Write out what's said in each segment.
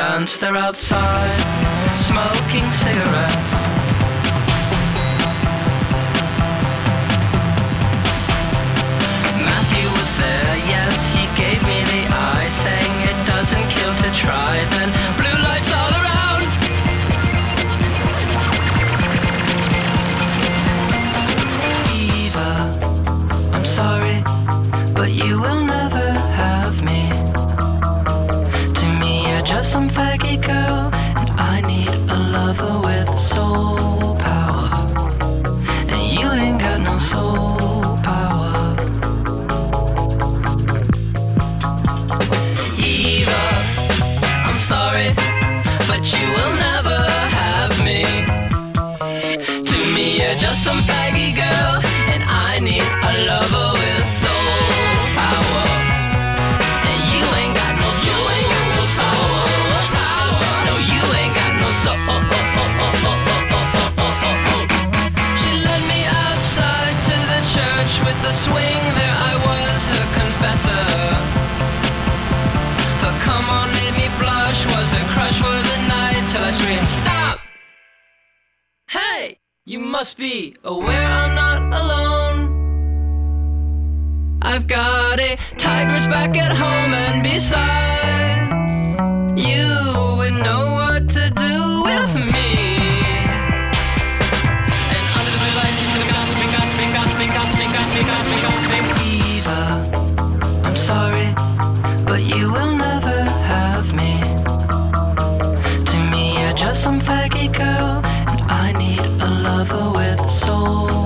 dance, they're outside, smoking cigarettes. You're just some faggy girl, and I need a lover. must be aware I'm not alone. I've got a tigress back at home, and besides, you would know what to do with me. And under the blue light, into the gossiping, gossiping, gossiping, gossiping, gossiping, gossiping, gossiping. Eva, I'm sorry. lover with soul.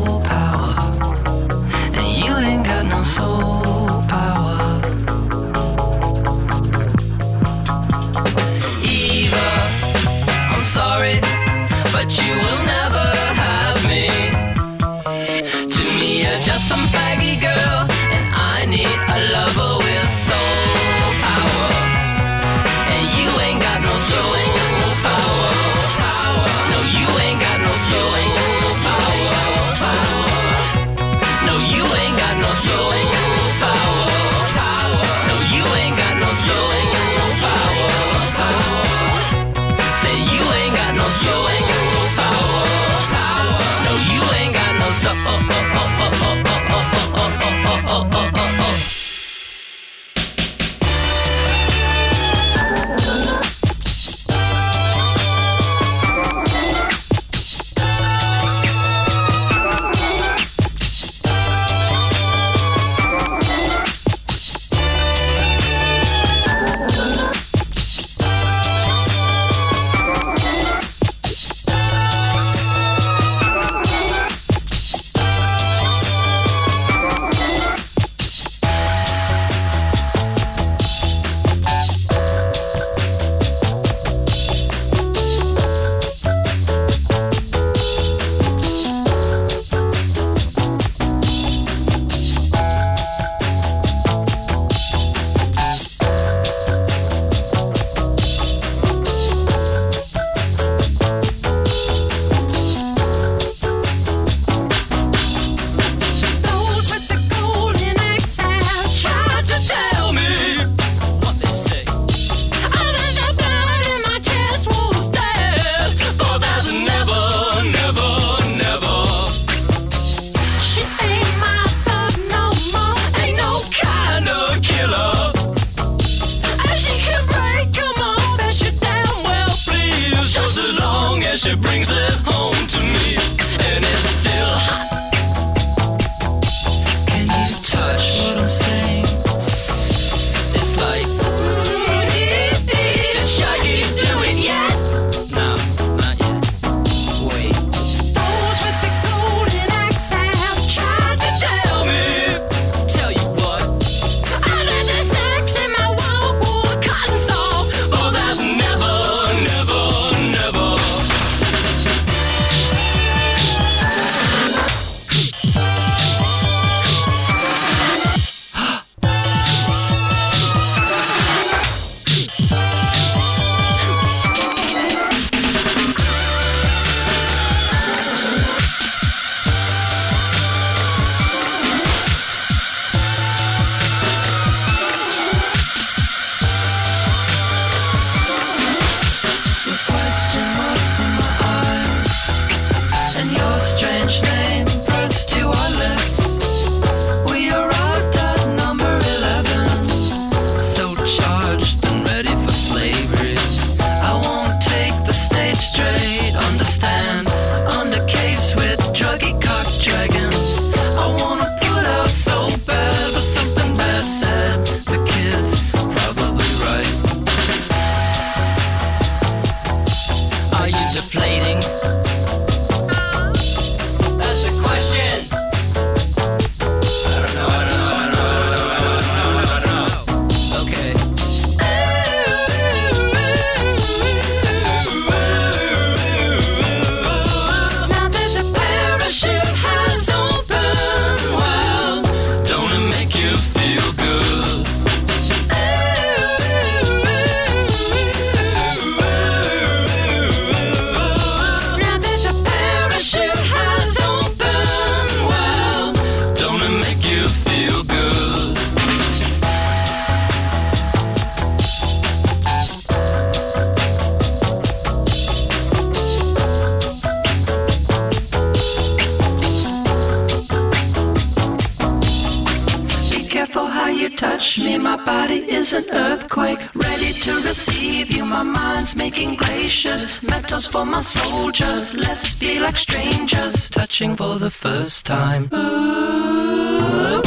for my soldiers. Let's be like strangers, touching for the first time. Ooh.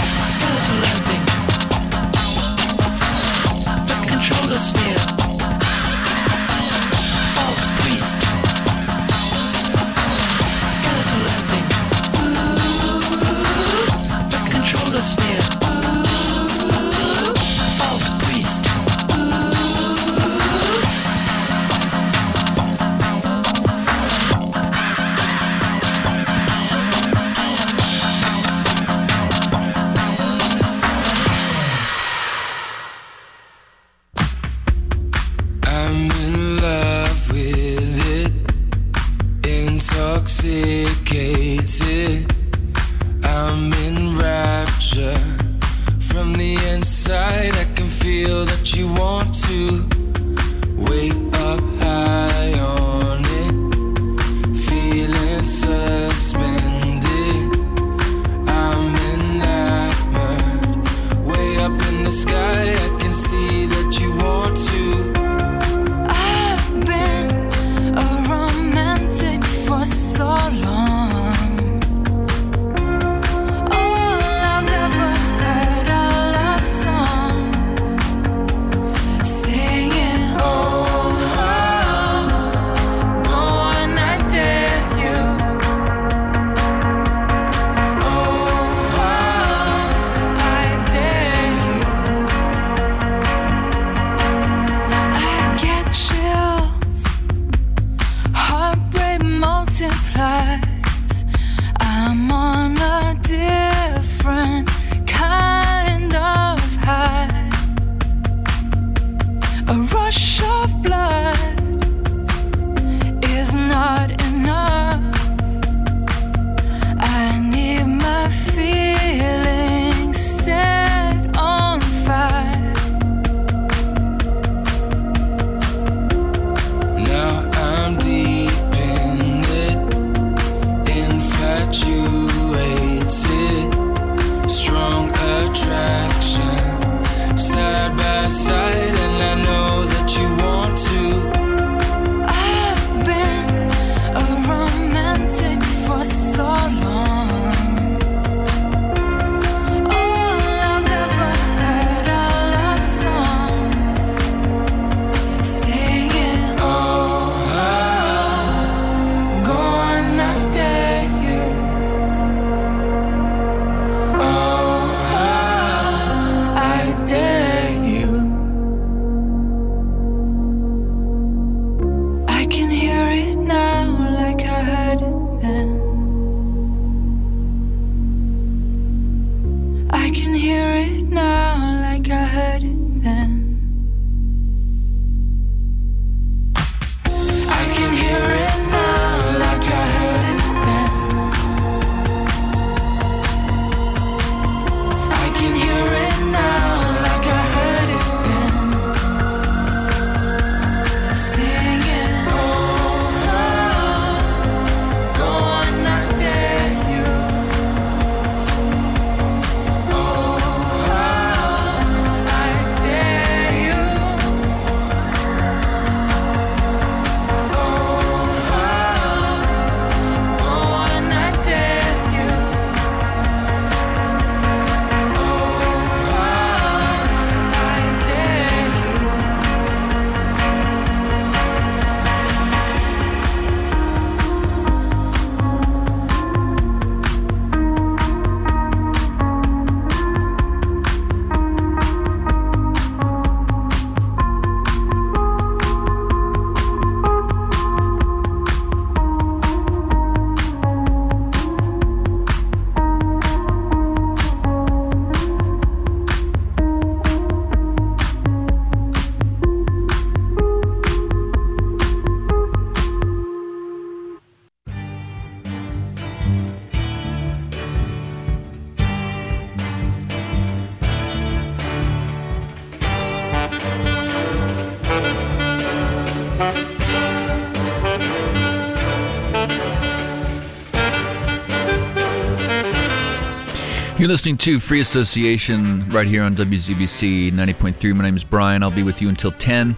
You're listening to Free Association right here on WZBC 90.3. My name is Brian. I'll be with you until 10.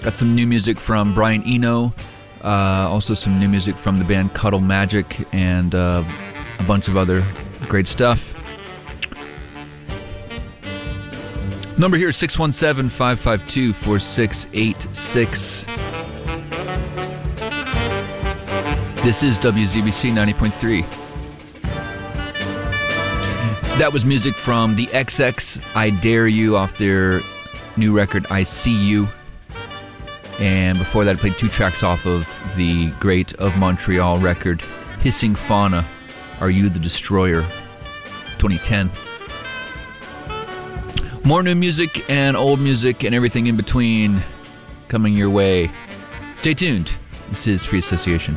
Got some new music from Brian Eno, uh, also some new music from the band Cuddle Magic, and uh, a bunch of other great stuff. Number here is 617 552 4686. This is WZBC 90.3. That was music from the XX I Dare You off their new record I See You. And before that, I played two tracks off of the Great of Montreal record, Hissing Fauna, Are You the Destroyer, 2010. More new music and old music and everything in between coming your way. Stay tuned. This is Free Association.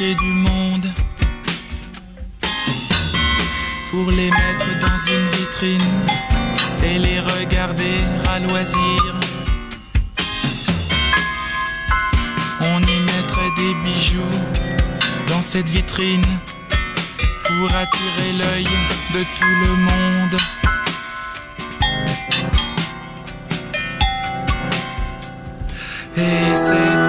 du monde pour les mettre dans une vitrine et les regarder à loisir. On y mettrait des bijoux dans cette vitrine pour attirer l'œil de tout le monde. Et c'est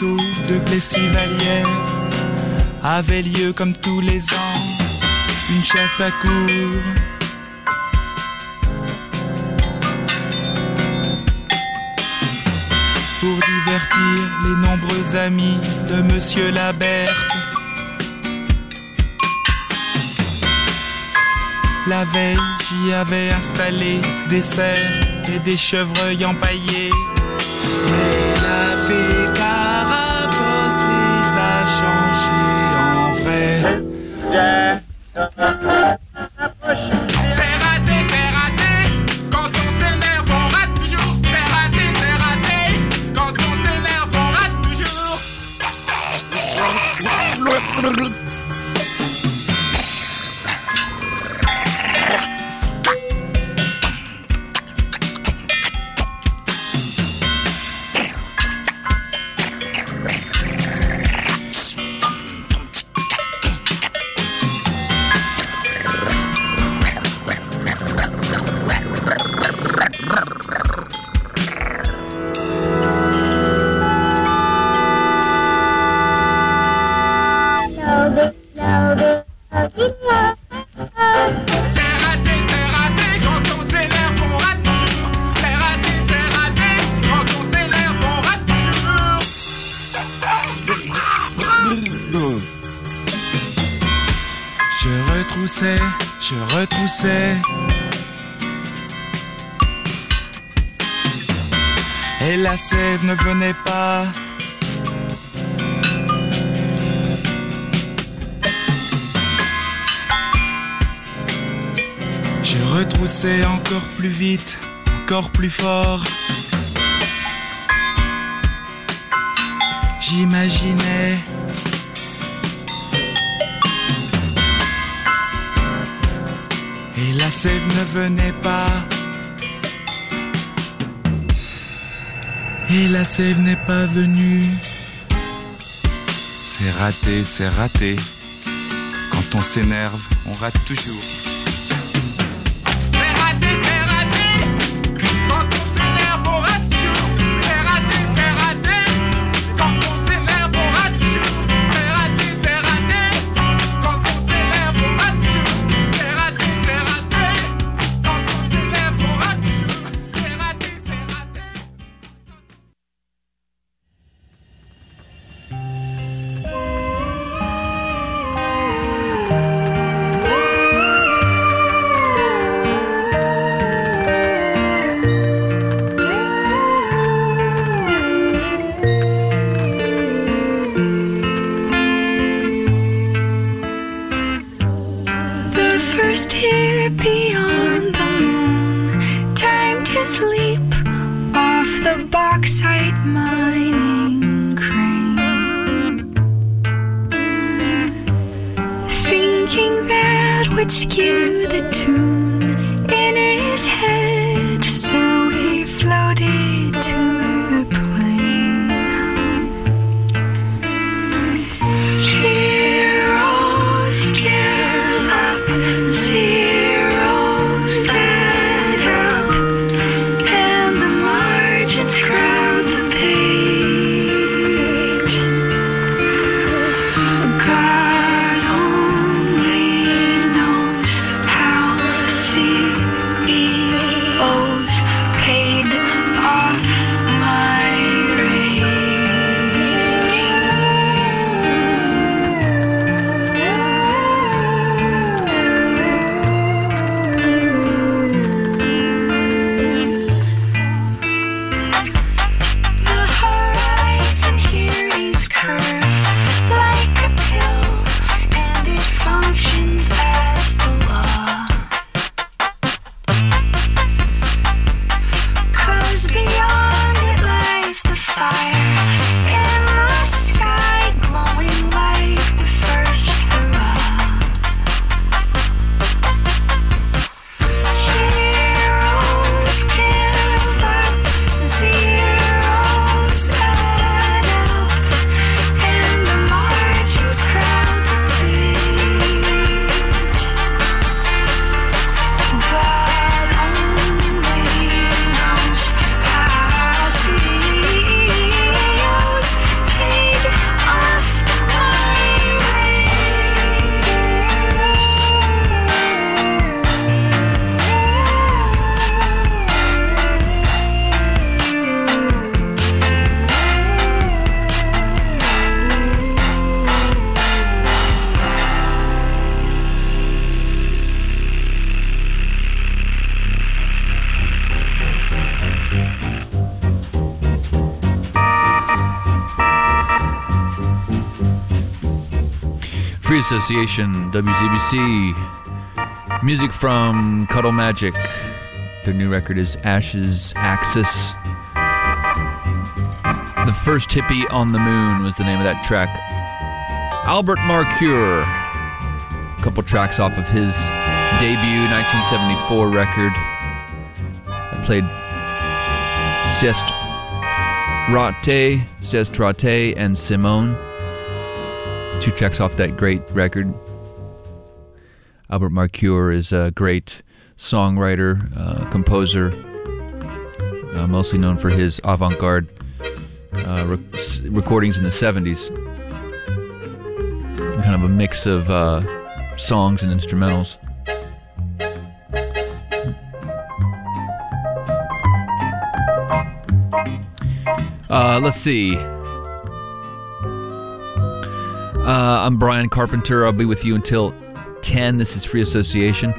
de plessivalière avait lieu comme tous les ans une chasse à cour. Pour divertir les nombreux amis de Monsieur Laberthe. La veille, j'y avais installé des cerfs et des chevreuils empaillés. Mais la fée je repoussais. Et la sève ne venait pas. Je retroussais encore plus vite, encore plus fort. J'imaginais la sève ne venait pas. Et la sève n'est pas venue. C'est raté, c'est raté. Quand on s'énerve, on rate toujours. Association, WZBC. Music from Cuddle Magic. Their new record is Ashes Axes. The First Hippie on the Moon was the name of that track. Albert Marcœur. A couple tracks off of his debut 1974 record. I played C'est raté, C'est raté, and Simone. Two tracks off that great record. Albert Marcœur is a great songwriter, uh, composer, uh, mostly known for his avant garde uh, rec- recordings in the 70s. Kind of a mix of uh, songs and instrumentals. Uh, let's see. Uh, I'm Brian Carpenter. I'll be with you until 10. This is Free Association.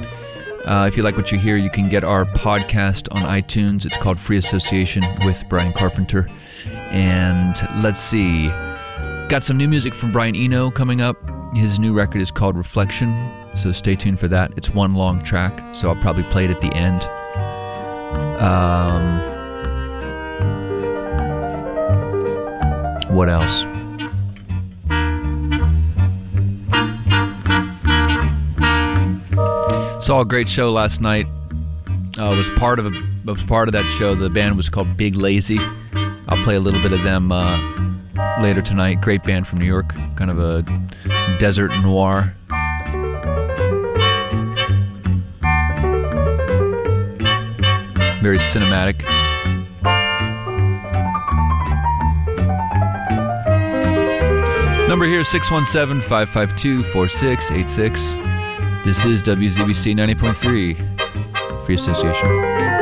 Uh, if you like what you hear, you can get our podcast on iTunes. It's called Free Association with Brian Carpenter. And let's see. Got some new music from Brian Eno coming up. His new record is called Reflection, so stay tuned for that. It's one long track, so I'll probably play it at the end. Um, what else? Saw a great show last night. Uh, was part of a was part of that show. The band was called Big Lazy. I'll play a little bit of them uh, later tonight. Great band from New York, kind of a desert noir. Very cinematic. Number here 617 552 4686. This is WZBC 90.3, Free Association.